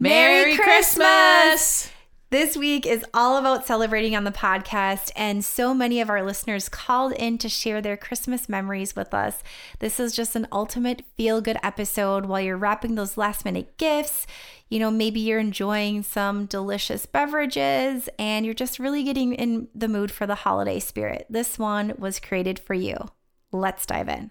Merry Christmas! This week is all about celebrating on the podcast, and so many of our listeners called in to share their Christmas memories with us. This is just an ultimate feel good episode while you're wrapping those last minute gifts. You know, maybe you're enjoying some delicious beverages and you're just really getting in the mood for the holiday spirit. This one was created for you. Let's dive in.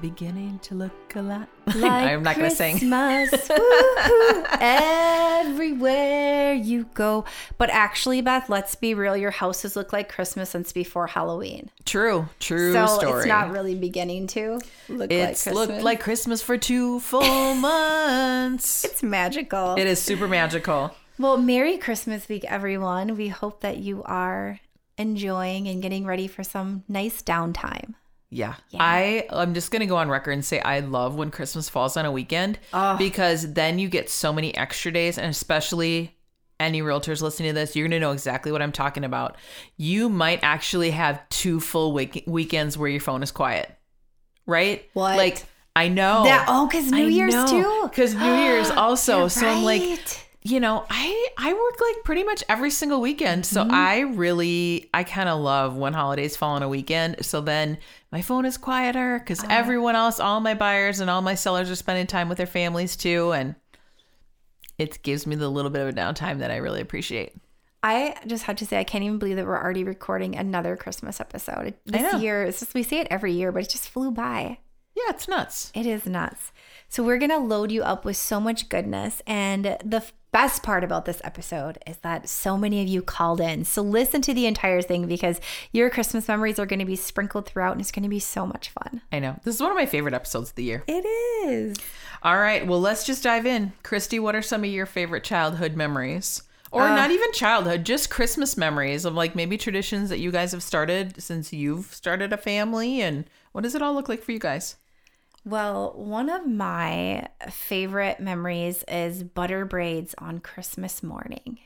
Beginning to look a lot like I'm not going to sing. Christmas, everywhere you go. But actually, Beth, let's be real. Your houses look like Christmas since before Halloween. True, true so story. it's not really beginning to look It's like looked like Christmas for two full months. it's magical. It is super magical. Well, Merry Christmas week, everyone. We hope that you are enjoying and getting ready for some nice downtime. Yeah. Yeah. I I'm just going to go on record and say I love when Christmas falls on a weekend because then you get so many extra days and especially any realtors listening to this, you're going to know exactly what I'm talking about. You might actually have two full week- weekends where your phone is quiet. Right? What? Like I know. That- oh, cuz New Year's too? Cuz New Year's also. So I'm like you know, I I work like pretty much every single weekend. So Mm-hmm. I really I kind of love when holidays fall on a weekend. So then my phone is quieter cuz Ah. everyone else, all my buyers and all my sellers are spending time with their families too and it gives me the little bit of a downtime that I really appreciate. I just have to say, I can't even believe that we're already recording another Christmas episode. This year, it's just, we say it every year, but it just flew by. Yeah, it's nuts. It is nuts. So, we're going to load you up with so much goodness. And the best part about this episode is that so many of you called in. So, listen to the entire thing because your Christmas memories are going to be sprinkled throughout and it's going to be so much fun. I know. This is one of my favorite episodes of the year. It is. All right, well, let's just dive in. Christy, what are some of your favorite childhood memories? Or Uh, not even childhood, just Christmas memories of like maybe traditions that you guys have started since you've started a family and what does it all look like for you guys? Well, one of my favorite memories is butter braids on Christmas morning.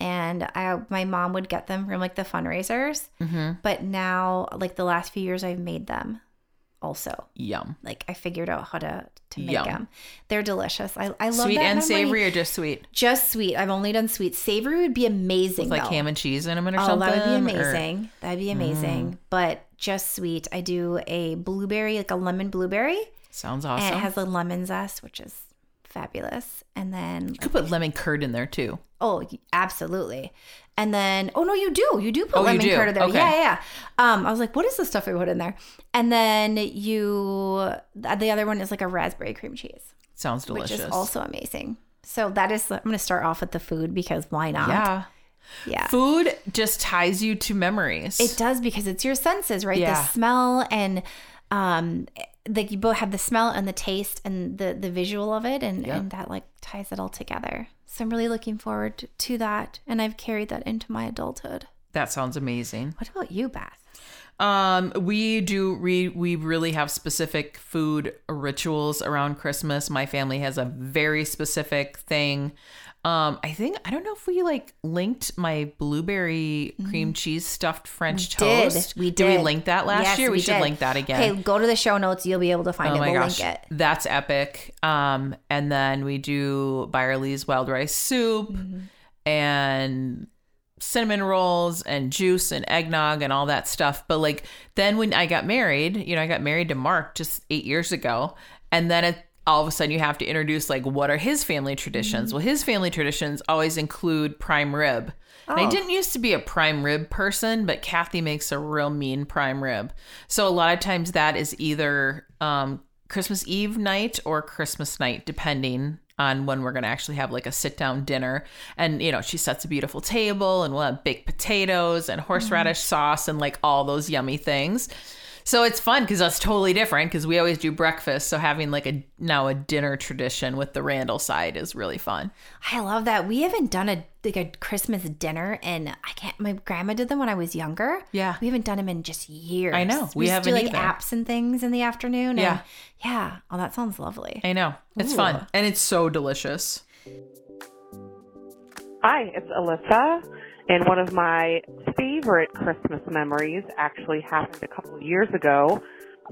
And I, my mom would get them from like the fundraisers. Mm-hmm. But now, like the last few years, I've made them also. Yum. Like I figured out how to to make Yum. them. They're delicious. I, I love Sweet and memory. savory or just sweet? Just sweet. I've only done sweet. Savory would be amazing. With like ham and cheese in them or Oh, something? that would be or- amazing. That'd be amazing. But just sweet. I do a blueberry, like a lemon blueberry. Sounds And awesome. it has a lemon zest, which is fabulous. And then, you could put lemon curd in there too. oh, absolutely. And then, oh no, you do, you do put Oh, lemon do? curd in there. Okay. Yeah, yeah, yeah. Um, I was like, what is the stuff I put in there? And then you, the other one is like a raspberry cream cheese, Sounds delicious. which is also amazing. So that is, I'm going to start off with the food because why not? yeah. Yeah. Food just ties you to memories. It does because it's your senses, right? Yeah. The smell and um like you both have the smell and the taste and the the visual of it and, and that like ties it all together. So I'm really looking forward to that and I've carried that into my adulthood. that sounds amazing. What about you, Beth? Um, we do we we really have specific food rituals around Christmas. My family has a very specific thing. Um, I think I don't know if we like linked my blueberry cream cheese stuffed French Did toast. we Did did. we link that last Yes, year? We, should did. link that again. Okay, go to the show notes. You'll be able to find Oh it. my We'll gosh, link it. that's epic. Um, and then we do Byerly's wild rice soup Mm-hmm. and cinnamon rolls and juice and eggnog and all that stuff. But like then when I got married, you know, I got married to Mark just eight years ago, and then it, all of a sudden you have to introduce like what are his family traditions. Well, his family traditions always include prime rib. And I Oh. didn't used to be a prime rib person, but Kathy makes a real mean prime rib. So a lot of times that is either um, Christmas Eve night or Christmas night, depending on when we're going to actually have like a sit down dinner. And, you know, she sets a beautiful table and we'll have baked potatoes and horseradish mm-hmm. sauce and like all those yummy things. So it's fun because that's totally different because we always do breakfast. So having like a now a dinner tradition with the Randall side is really fun. I love that. We haven't done a like a Christmas dinner, and I can't. My grandma did them when I was younger. Yeah. we haven't done them in just years. I know. We used to do haven't like either. apps and things in the afternoon. and- Yeah. yeah. Oh, that sounds lovely. I know. It's Ooh. fun and it's so delicious. Hi, it's Alyssa, and one of my favorite Christmas memories actually happened a couple of years ago.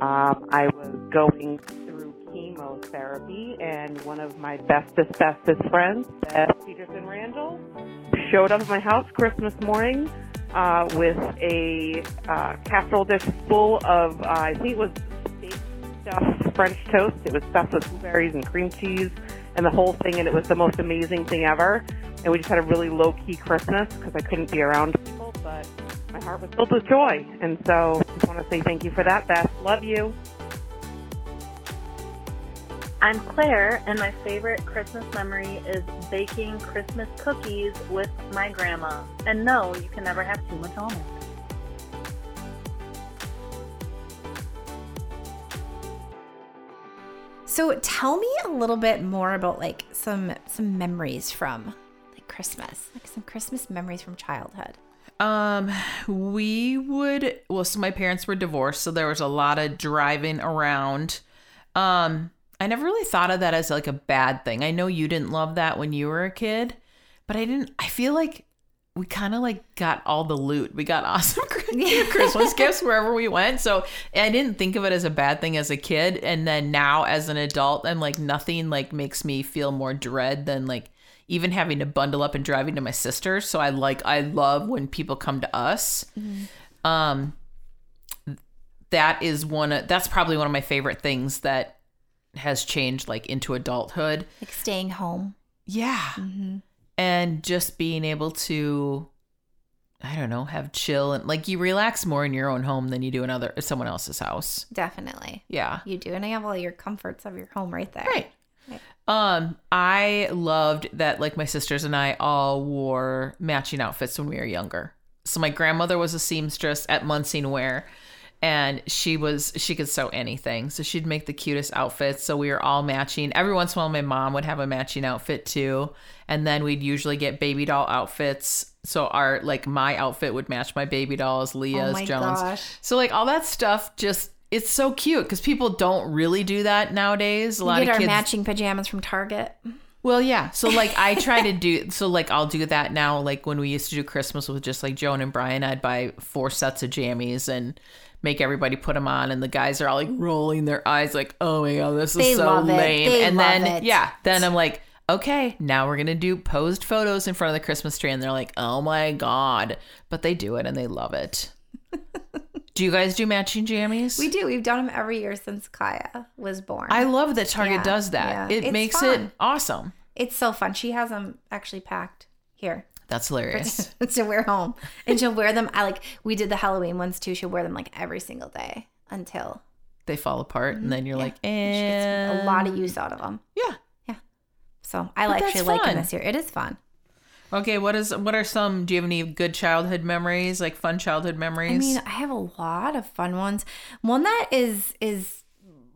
Um, I was going through chemotherapy, and one of my bestest, bestest friends, Beth Peterson Randall, showed up at my house Christmas morning uh, with a uh, casserole dish full of, uh, I think it was stuffed French toast. It was stuffed with blueberries and cream cheese and the whole thing, and it was the most amazing thing ever. And we just had a really low key Christmas because I couldn't be around people, but my heart was filled with joy. And so I just want to say thank you for that, Beth. Love you. I'm Claire, and my favorite Christmas memory is baking Christmas cookies with my grandma. And no, you can never have too much almond. So tell me a little bit more about like some some memories from like Christmas, like some Christmas memories from childhood. Um, we would well, so my parents were divorced, so there was a lot of driving around. Um, I never really thought of that as like a bad thing. I know you didn't love that when you were a kid, but I didn't. I feel like we kind of like got all the loot. We got awesome Christmas gifts wherever we went. So I didn't think of it as a bad thing as a kid. And then now as an adult, I'm like nothing like makes me feel more dread than like even having to bundle up and driving to my sister. So I like I love when people come to us. Um that is one of that's probably one of my favorite things that has changed like into adulthood. Like staying home. Yeah. Mm-hmm. And just being able to I don't know, have chill and like you relax more in your own home than you do in other someone else's house. Definitely. Yeah. You do. And I have all your comforts of your home right there. Right. Um, I loved that like my sisters and I all wore matching outfits when we were younger. So my grandmother was a seamstress at Munsingwear and she was she could sew anything. So she'd make the cutest outfits. So we were all matching. Every once in a while my mom would have a matching outfit too. And then we'd usually get baby doll outfits. So our like my outfit would match my baby doll's, Leah's, Oh my Jones. gosh. So like all that stuff just it's so cute because people don't really do that nowadays. A We lot get of our kids matching pajamas from Target. well, yeah. So like I try to do so like I'll do that now. Like when we used to do Christmas with just like Joan and Brian, I'd buy four sets of jammies and make everybody put them on, and the guys are all like rolling their eyes, like, "Oh my god, this is They so love it. lame." They and love then it. yeah, then I'm like, "Okay, now we're gonna do posed photos in front of the Christmas tree," and they're like, "Oh my god!" But they do it and they love it. do you guys do matching jammies? We do. We've done them every year since Kaya was born. I love that Target Yeah, does that. yeah. It It's makes it awesome. it's so fun. She has them actually packed here That's hilarious. to wear home, and she'll wear them. I like we did the Halloween ones too. She'll wear them like every single day until they fall apart, and then you're like, she gets and a lot of use out of them. Yeah. Yeah. So I But actually like them fun. this year. It is fun. Okay, what is what are some do you have any good childhood memories, like fun childhood memories? I mean, I have a lot of fun ones. One that is is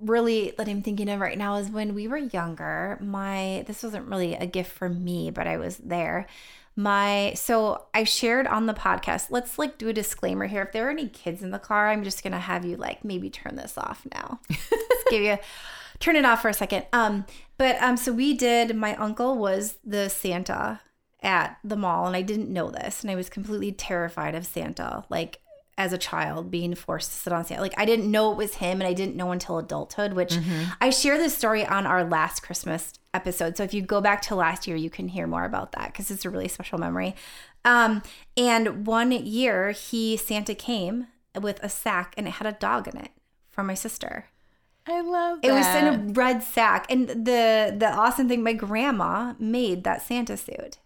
really that I'm thinking of right now is when we were younger. My this wasn't really a gift for me, but I was there. My so I shared on the podcast. Let's like do a disclaimer here. If there are any kids in the car, I'm just gonna have you like maybe turn this off now. Just give you turn it off for a second. Um, but um, so we did. My uncle was the Santa at the mall, and I didn't know this, and I was completely terrified of Santa. Like as a child, being forced to sit on Santa. Like I didn't know it was him, and I didn't know until adulthood. Which I share this story on our last Christmas episode. So if you go back to last year, you can hear more about that because it's a really special memory. Um, and one year, he Santa came with a sack, and it had a dog in it for my sister. I love that. It was in a red sack, and the the awesome thing, my grandma made that Santa suit.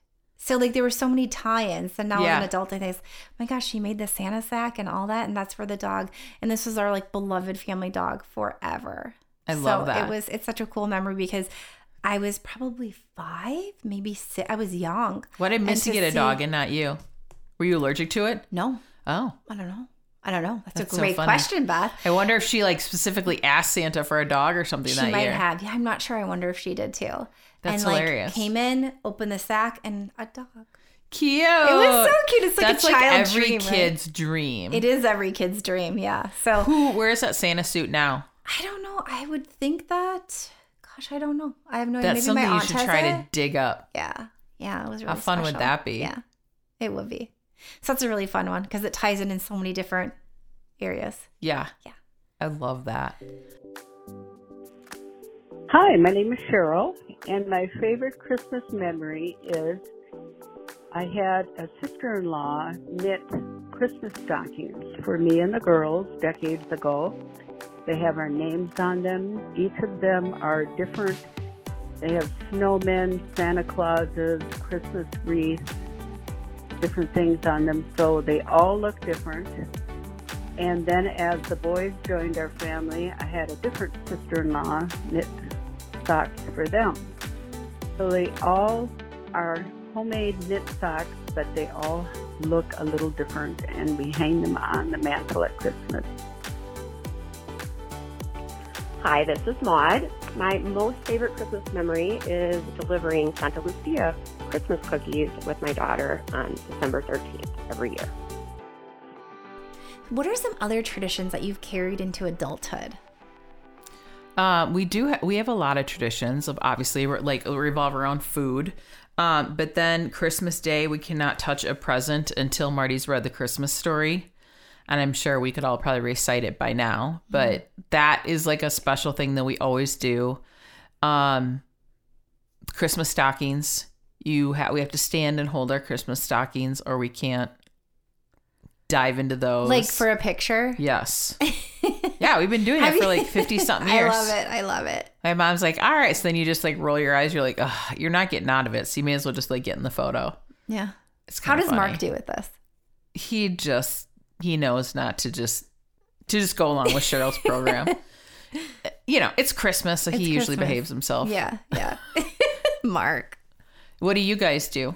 So like there were so many tie-ins, and now Yeah. as an adult, I think, my gosh, she made the Santa sack and all that, and that's for the dog. And this was our like beloved family dog forever. I so love that. It was it's such a cool memory because I was probably five, maybe six. I was young. What did And Missy to get a see- dog and not you? Were you allergic to it? No, Oh. I don't know. I don't know. That's, That's a great funny. question, Beth. I wonder if she like specifically asked Santa for a dog or something She that might year. have. Yeah, I'm not sure. I wonder if she did too. That's and like hilarious. came in, opened the sack, and a dog. Cute. It was so cute. It's like That's a like every dream, right? kid's dream. It is every kid's dream. Yeah. So Who Where is that Santa suit now? I don't know. I would think that. Gosh, I don't know. I have no idea. That's Maybe my something you aunt should try it. to dig up. Yeah. Yeah. It was really How fun would that be? Yeah. It would be. So that's a really fun one because it ties in in so many different areas. Yeah. Yeah. I love that. Hi, my name is Cheryl, and my favorite Christmas memory is I had a sister in law knit Christmas stockings for me and the girls decades ago. They have our names on them. Each of them are different. They have snowmen, Santa Clauses, Christmas wreaths, different things on them, so they all look different. And then as the boys joined our family, I had a different sister-in-law knit socks for them. So they all are homemade knit socks, but they all look a little different, and we hang them on the mantle at Christmas. Hi, this is Maud. My most favorite Christmas memory is delivering Santa Lucia Christmas cookies with my daughter on December 13th every year. What are some other traditions that you've carried into adulthood? Um, we do. Ha- we have a lot of traditions. Of obviously, we're like revolve around food. Um, but then Christmas Day, we cannot touch a present until Marty's read the Christmas story, and I'm sure we could all probably recite it by now. But that is like a special thing that we always do. Um, Christmas stockings. You have we have to stand and hold our Christmas stockings, or we can't dive into those. Like for a picture? yes, yeah, we've been doing it for like fifty something years. I love it. I love it. My mom's like, all right. So then you just like roll your eyes. You're like, Ugh, you're not getting out of it. So you may as well just like get in the photo. Yeah. It's How does funny. Mark do with this? He just he knows not to just to just go along with Cheryl's program. you know, it's Christmas, so he It's usually Christmas. behaves himself. Yeah. Yeah. Mark. What do you guys do?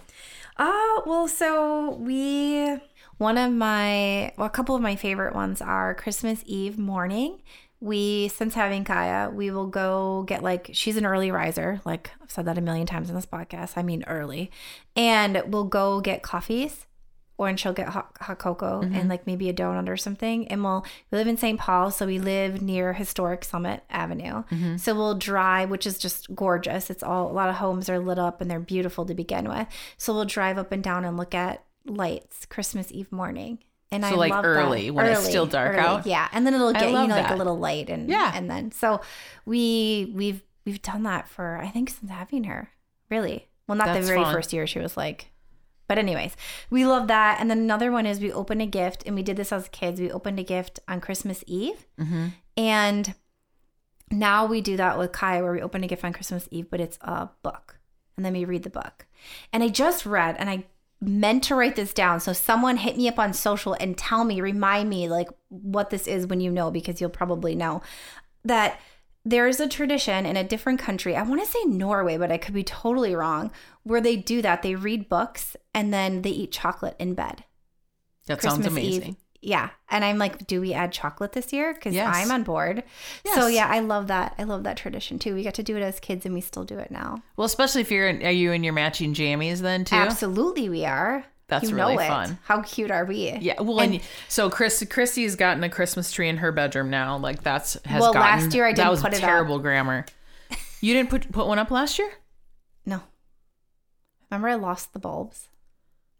Oh, well, so we, one of my, well, a couple of my favorite ones are Christmas Eve morning. We, since having Kaya, we will go get like, she's an early riser. Like I've said that a million times in this podcast. I mean, early. And we'll go get coffees. Or and she'll get hot, hot cocoa and mm-hmm. like maybe a donut or something. And we'll we live in St. Paul, so we live near historic Summit Avenue. Mm-hmm. So we'll drive, which is just gorgeous. It's all a lot of homes are lit up and they're beautiful to begin with. So we'll drive up and down and look at lights Christmas Eve morning. And So, I like, love that. early, when it's still dark early. out? Yeah, and then it'll get you know like a little light and Yeah. and then so we we've we've done that for I think since having her. Really, well, not That's the very fun. first year she was like but anyways, we love that. And then another one is we open a gift, and we did this as kids. We opened a gift on Christmas Eve, Mm-hmm. and now we do that with Kai, where we open a gift on Christmas Eve, but it's a book, and then we read the book. And I just read, and I meant to write this down, so someone hit me up on social and tell me, remind me, like what this is when you know, because you'll probably know that there's a tradition in a different country. I want to say Norway, but I could be totally wrong. Where they do that, they read books and then they eat chocolate in bed. That sounds Christmas Eve. amazing. Yeah. And I'm like, do we add chocolate this year? Because Yes. I'm on board. So yeah, I love that. I love that tradition too. We got to do it as kids and we still do it now. Well, especially if you're in, are you in your matching jammies then too? Absolutely, we are. That's you really know it. fun. How cute are we? Yeah. Well, and, so Chris, Christy's gotten a Christmas tree in her bedroom now. Like that's has Well, gotten, last year I didn't was put it up. terrible grammar. You didn't put put one up last year. No. Remember, I lost the bulbs.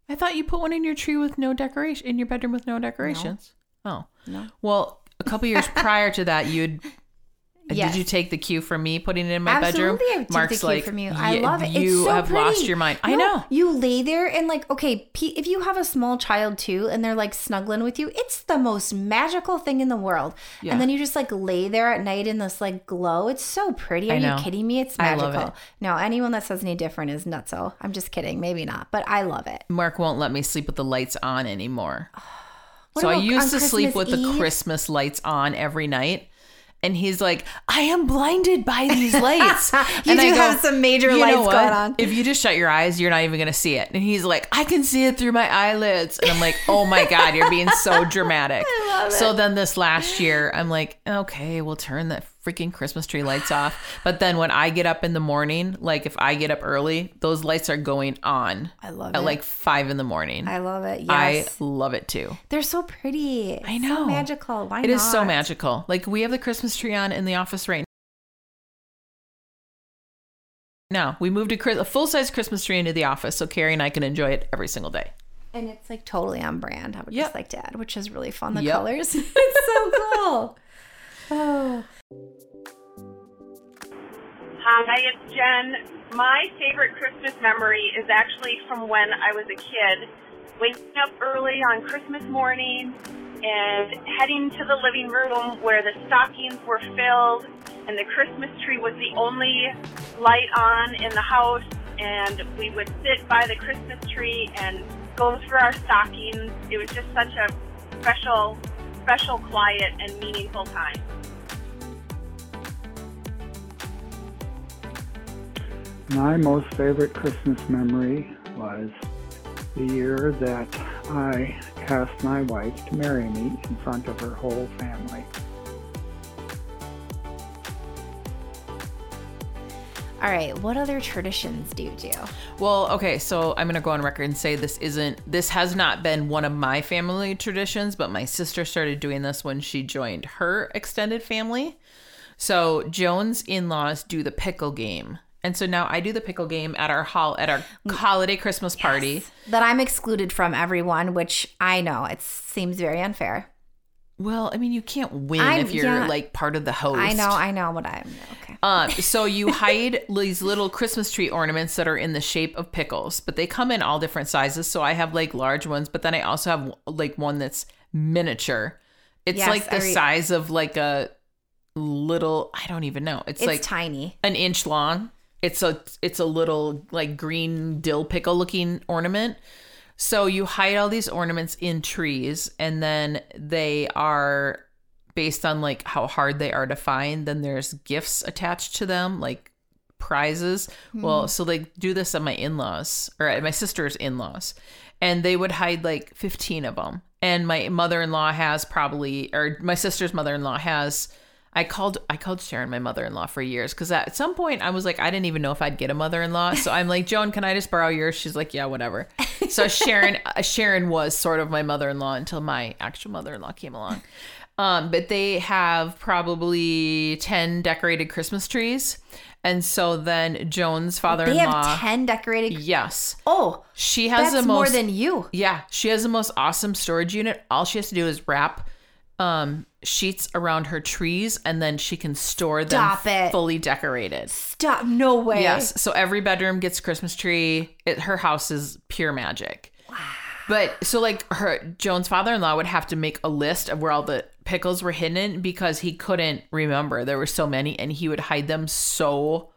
I thought you put one in your tree with no decoration in your bedroom with no decorations. Oh. No. Well, a couple years prior to that, you'd Yes. Did you take the cue from me putting it in my Absolutely, bedroom? I took Mark's the cue like, from you. I "Yeah, love it. You it's so have pretty. lost your mind. I know. You lay there and like, okay, if you have a small child too, and they're like snuggling with you, it's the most magical thing in the world. Yeah. And then you just like lay there at night in this like glow. It's so pretty. Are you kidding me? It's magical. it. No, anyone that says any different is nutso. I'm just kidding. Maybe not, but I love it. Mark won't let me sleep with the lights on anymore. So I used to sleep with Christmas the Christmas lights on every night. And he's like, I am blinded by these lights. You and do have some major "You lights going on." If you just shut your eyes, you're not even going to see it. And he's like, I can see it through my eyelids. And I'm like, oh my God, you're being so dramatic. So then this last year, I'm like, okay, we'll turn the freaking Christmas tree lights off. But then when I get up in the morning, like if I get up early, those lights are going on I love at it. like five in the morning. I love it. Yes. I love it too. They're so pretty. I So know. magical. Why It not? is so magical. Like we have the Christmas tree on in the office right now. We moved a, a full size Christmas tree into the office so Carrie and I can enjoy it every single day. And it's like totally on brand. I would Yep. just like to add, which is really fun. The Yep. colors. it's so cool. Oh. Hi, it's Jen. My favorite Christmas memory is actually from when I was a kid, waking up early on Christmas morning and heading to the living room where the stockings were filled and the Christmas tree was the only light on in the house and we would sit by the Christmas tree and go through our stockings. It was just such a special, special, quiet, and meaningful time. My most favorite Christmas memory was the year that I asked my wife to marry me in front of her whole family. All right. What other traditions do you do? Well, okay, so I'm going to go on record and say this isn't, this has not been one of my family traditions, but my sister started doing this when she joined her extended family. So Joan's in laws do the pickle game. And so now I do the pickle game at our hall at our holiday Christmas party. That I'm excluded from everyone, which I know it seems very unfair. Well, I mean, you can't win I'm- if you're yeah. like part of the host. I know. I know what I'm. Okay. Um, so you hide these little Christmas tree ornaments that are in the shape of pickles, but they come in all different sizes. So I have like large ones, but then I also have like one that's miniature. It's Yes, like the size of like a little. I don't even know. It's, It's like tiny. an inch long. It's a it's a little like green dill pickle looking ornament. So you hide all these ornaments in trees and then they are based on like how hard they are to find, then there's gifts attached to them like prizes. Hmm. Well, so they do this at my in-laws or at my sister's in-laws. And they would hide like 15 of them. And my mother-in-law has probably or my sister's mother-in-law has I called I called Sharon my mother-in-law for years because at some point I was like I didn't even know if I'd get a mother-in-law. So I'm like Joan, can I just borrow yours? She's like, yeah, whatever. So Sharon uh, Sharon was sort of my mother-in-law until my actual mother-in-law came along. Um, but they have probably ten decorated Christmas trees, and so then Joan's father-in-law. They have ten decorated. Yes, Oh, she has the most. more than you. Yeah, she has the most awesome storage unit. All she has to do is wrap um sheets around her trees and then she can store them Stop it. fully decorated. Stop. No way. Yes. So every bedroom gets Christmas tree. It, her house is pure magic. Wow. But so like her Joan's father-in-law would have to make a list of where all the pickles were hidden because he couldn't remember. There were so many and he would hide them so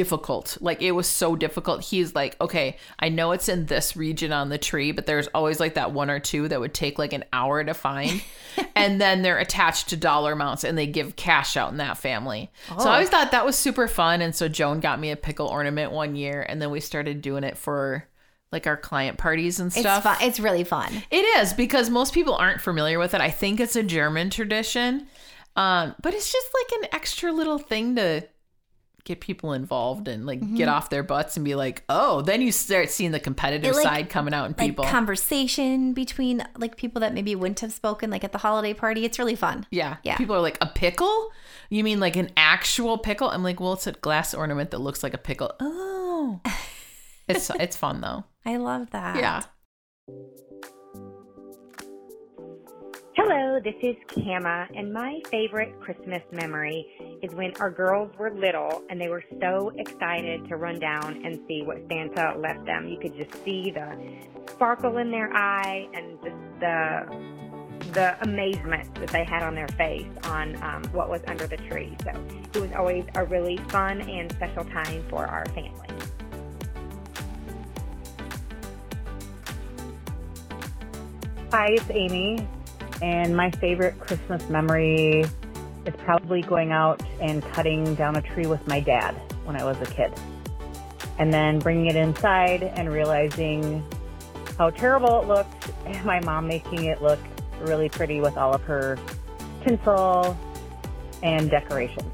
difficult. Like it was so difficult. He's like, okay, I know it's in this region on the tree, but there's always like that one or two that would take like an hour to find. and then they're attached to dollar amounts and they give cash out in that family. So I always thought that was super fun. And so Joan got me a pickle ornament one year and then we started doing it for like our client parties and It's stuff. fun. It's really fun. It is because most people aren't familiar with it. I think it's a German tradition. Um, but it's just like an extra little thing to get people involved and like get mm-hmm. off their butts and be like, oh, then you start seeing the competitive It, like- side coming out in Like people. conversation between like people that maybe wouldn't have spoken like at the holiday party. It's really fun. yeah. Yeah. People are like, a pickle? You mean like an actual pickle? I'm like, well, it's a glass ornament that looks like a pickle. Oh. it's it's fun though. I love that. Yeah. Hello, this is Kama, and my favorite Christmas memory is when our girls were little and they were so excited to run down and see what Santa left them. You could just see the sparkle in their eye and just the the amazement that they had on their face on um, what was under the tree. So it was always a really fun and special time for our family. Hi, it's Amy, and my favorite Christmas memory is probably going out and cutting down a tree with my dad when I was a kid. And then bringing it inside and realizing how terrible it looked, and my mom making it look really pretty with all of her tinsel and decorations.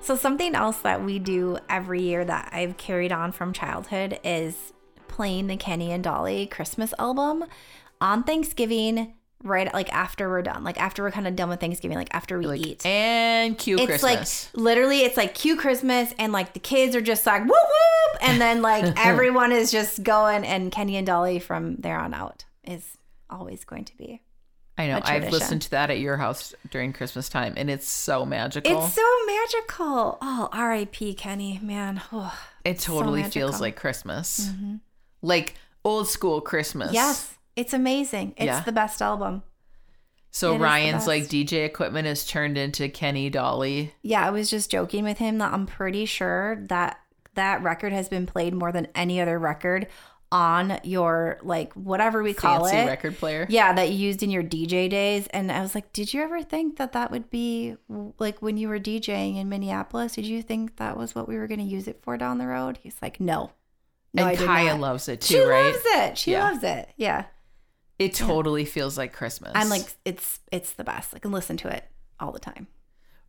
So, something else that we do every year that I've carried on from childhood is playing the Kenny and Dolly Christmas album on Thanksgiving, right like after we're done, like after we're kind of done with Thanksgiving, like after we eat. And cue it's Christmas. like literally, it's like cue Christmas, and like the kids are just like whoop whoop, and then like everyone is just going, and Kenny and Dolly from there on out is always going to be. I know. i've listened to that at your house during Christmas time, and it's so magical. It's so magical. Oh, R.I.P. Kenny, man. Oh, it so totally feels like Christmas, Mhm. Like old school Christmas. Yes, it's amazing. It's Yeah. the best album. So It is the Ryan's like best. DJ equipment is turned into Kenny Dolly. Yeah, I was just joking with him that I'm pretty sure that that record has been played more than any other record on your like whatever we call Fancy it record player. Yeah, that you used in your DJ days. And I was like, did you ever think that that would be like when you were DJing in Minneapolis? Did you think that was what we were going to use it for down the road? He's like, no. No, and Kaya not." loves it too, She right? She loves it. She Yeah. loves it. Yeah. It totally feels like Christmas. I'm like, it's it's the best. I can listen to it all the time.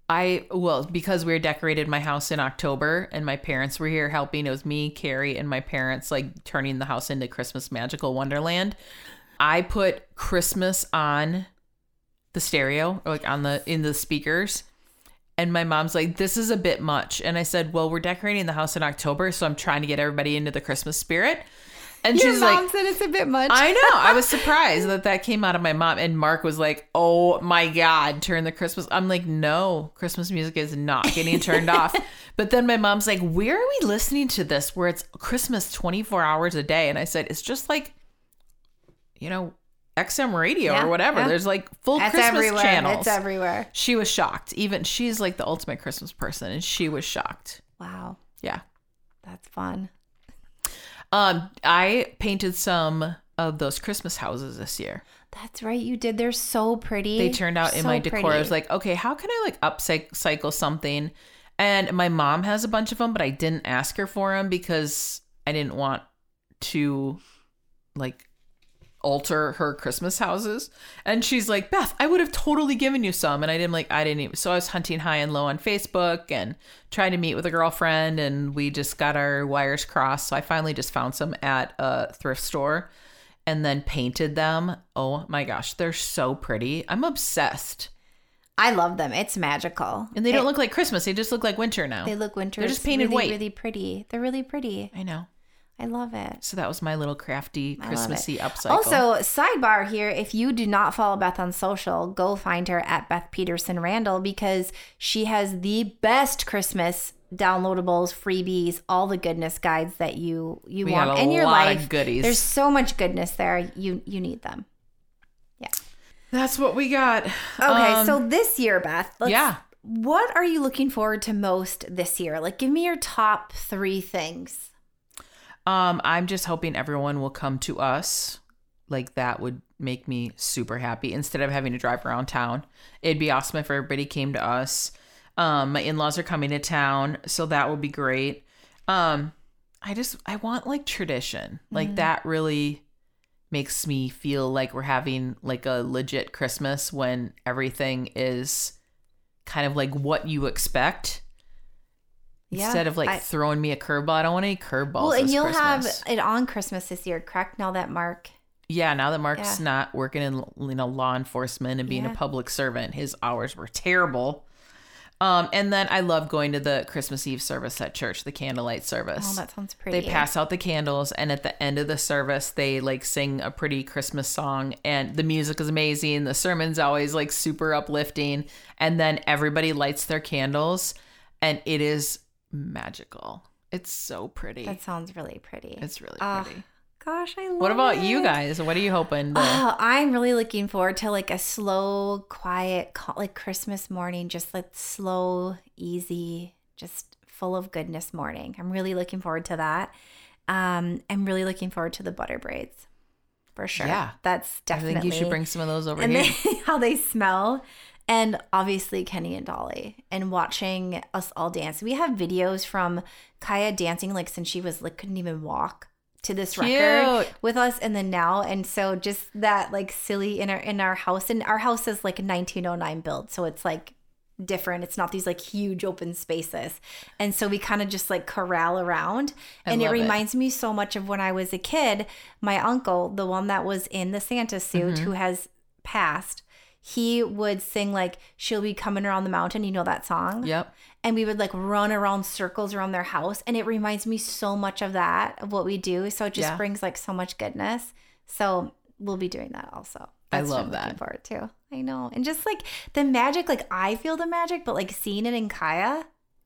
I well because we decorated my house in October and my parents were here helping. It was me, Carrie, and my parents like turning the house into Christmas magical wonderland. I put Christmas on the stereo or like on the in the speakers. And my mom's like, "This is a bit much." And I said, "Well, we're decorating the house in October, so I'm trying to get everybody into the Christmas spirit." And Your she's mom like, said it's a bit much. I know. I was surprised that that came out of my mom. And Mark was like, "Oh my god, turn the Christmas." I'm like, "No, Christmas music is not getting turned off." But then my mom's like, "Where are we listening to this? Where it's Christmas 24 hours a day?" And I said, "It's just like, you know, XM radio Yeah, or whatever. yeah. There's like full That's Christmas everywhere. channels. It's everywhere. She was shocked. Even she's like the ultimate Christmas person, and she was shocked. Wow. Yeah. That's fun. Um, I painted some of those Christmas houses this year. That's right. You did. They're so pretty. they turned out in my decor. I was like, okay, how can I like upcycle something? And my mom has a bunch of them, but I didn't ask her for them because I didn't want to like alter her Christmas houses. And she's like, Beth, I would have totally given you some. And I didn't like, I didn't even. So I was hunting high and low on Facebook and trying to meet with a girlfriend. And we just got our wires crossed. So I finally just found some at a thrift store and then painted them. Oh my gosh, they're so pretty. I'm obsessed. I love them. It's magical. And they don't look like Christmas. They just look like winter now. They look winter. They're just painted really, white. Really pretty. They're really pretty. I know. I love it. So that was my little crafty I love it. Christmassy upcycle. Also, sidebar here: if you do not follow Beth on social, go find her at Beth Peterson Randall because she has the best Christmas downloadables, freebies, all the goodness guides that you you We want in your life. goodies. There's so much goodness there. You you need them. Yeah. That's what we got. Okay, Um, so this year, Beth. Let's, yeah. What are you looking forward to most this year? Like, give me your top three things. Um, I'm just hoping everyone will come to us. Like that would make me super happy instead of having to drive around town. It'd be awesome if everybody came to us. Um, my in-laws are coming to town, so that will be great. Um, I just I want like tradition. Like Mhm. that really makes me feel like we're having like a legit Christmas when everything is kind of like what you expect. Yeah, Instead of like I- throwing me a curveball, I don't want any curveballs. well, and you'll Christmas. have it on Christmas this year, correct? Now that Mark Yeah, now that Mark's Yeah. not working in you know law enforcement and being Yeah. a public servant, his hours were terrible. Um, and then I love going to the Christmas Eve service at church, the candlelight service. Oh, that sounds pretty. They pass out the candles, and at the end of the service, they like sing a pretty Christmas song, and the music is amazing. The sermon's always like super uplifting, and then everybody lights their candles, and it is magical. It's so pretty. That sounds really pretty. It's really Ah, pretty. Gosh, I love what about it. you guys? What are you hoping? To, Oh, I'm really looking forward to like a slow, quiet, like Christmas morning, just like slow, easy, just full of goodness morning. I'm really looking forward to that. Um, I'm really looking forward to the butter braids, for sure. Yeah. that's definitely. I think you should bring some of those over and here. then how they smell and obviously kenny and dolly and watching us all dance. We have videos from kaya dancing like since she was like couldn't even walk to this record with us and then now. And so just that like silly in our in our house. And our house is like a 1909 build so it's like different. It's not these like huge open spaces. And so we kind of just like corral around. I and it love it. reminds me so much of when i was a kid my uncle the one that was in the santa suit Mhm. who has passed he would sing like she'll be coming around the mountain you know that song Yep. and we would like run around circles around their house and it reminds me so much of that of what we do so it just Yeah. brings like so much goodness so we'll be doing that also I what love that. looking forward to i know and just like the magic like i feel the magic but like seeing it in kaya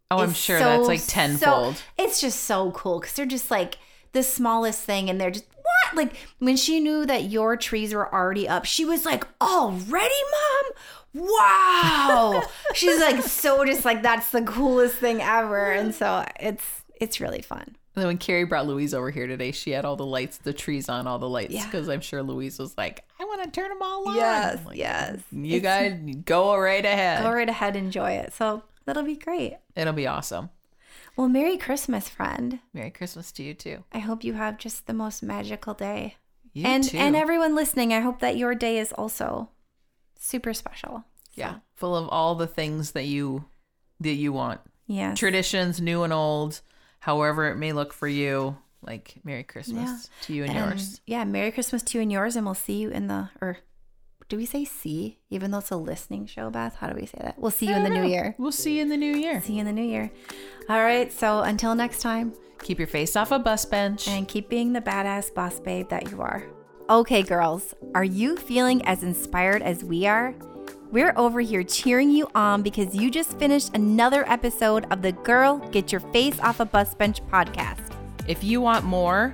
Oh, I'm sure so- that's like so- tenfold. it's just so cool because they're just like the smallest thing and they're just what like when she knew that your trees were already up she was like already mom wow she's like so just like that's the coolest thing ever and so it's it's really fun And then when Carrie brought Louise over here today, she had all the lights, the trees on, all the lights, Yeah. because I'm sure Louise was like, "I want to turn them all on." yes like, yes You It's- guys go right ahead. go right ahead enjoy it so that'll be great It'll be awesome. Well merry christmas friend Merry Christmas to you too. i hope you have just the most magical day You and too. and everyone listening i hope that your day is also super special yeah, full of all the things that you that you want. Yeah. Traditions, new and old, however it may look for you. Like Merry Christmas Yeah. to you and, yours. Yeah, Merry Christmas to you and yours, and we'll see you in the or do we say see? Even though it's a listening show, Beth, how do we say that? We'll see you in the new year. We'll see you in the new year. See you in the new year. All right, so until next time, Keep your face off a bus bench. and keep being the badass boss babe that you are. Okay, girls, are you feeling as inspired as we are? We're over here cheering you on because you just finished another episode of the Girl Get Your Face Off a Bus Bench podcast. If you want more,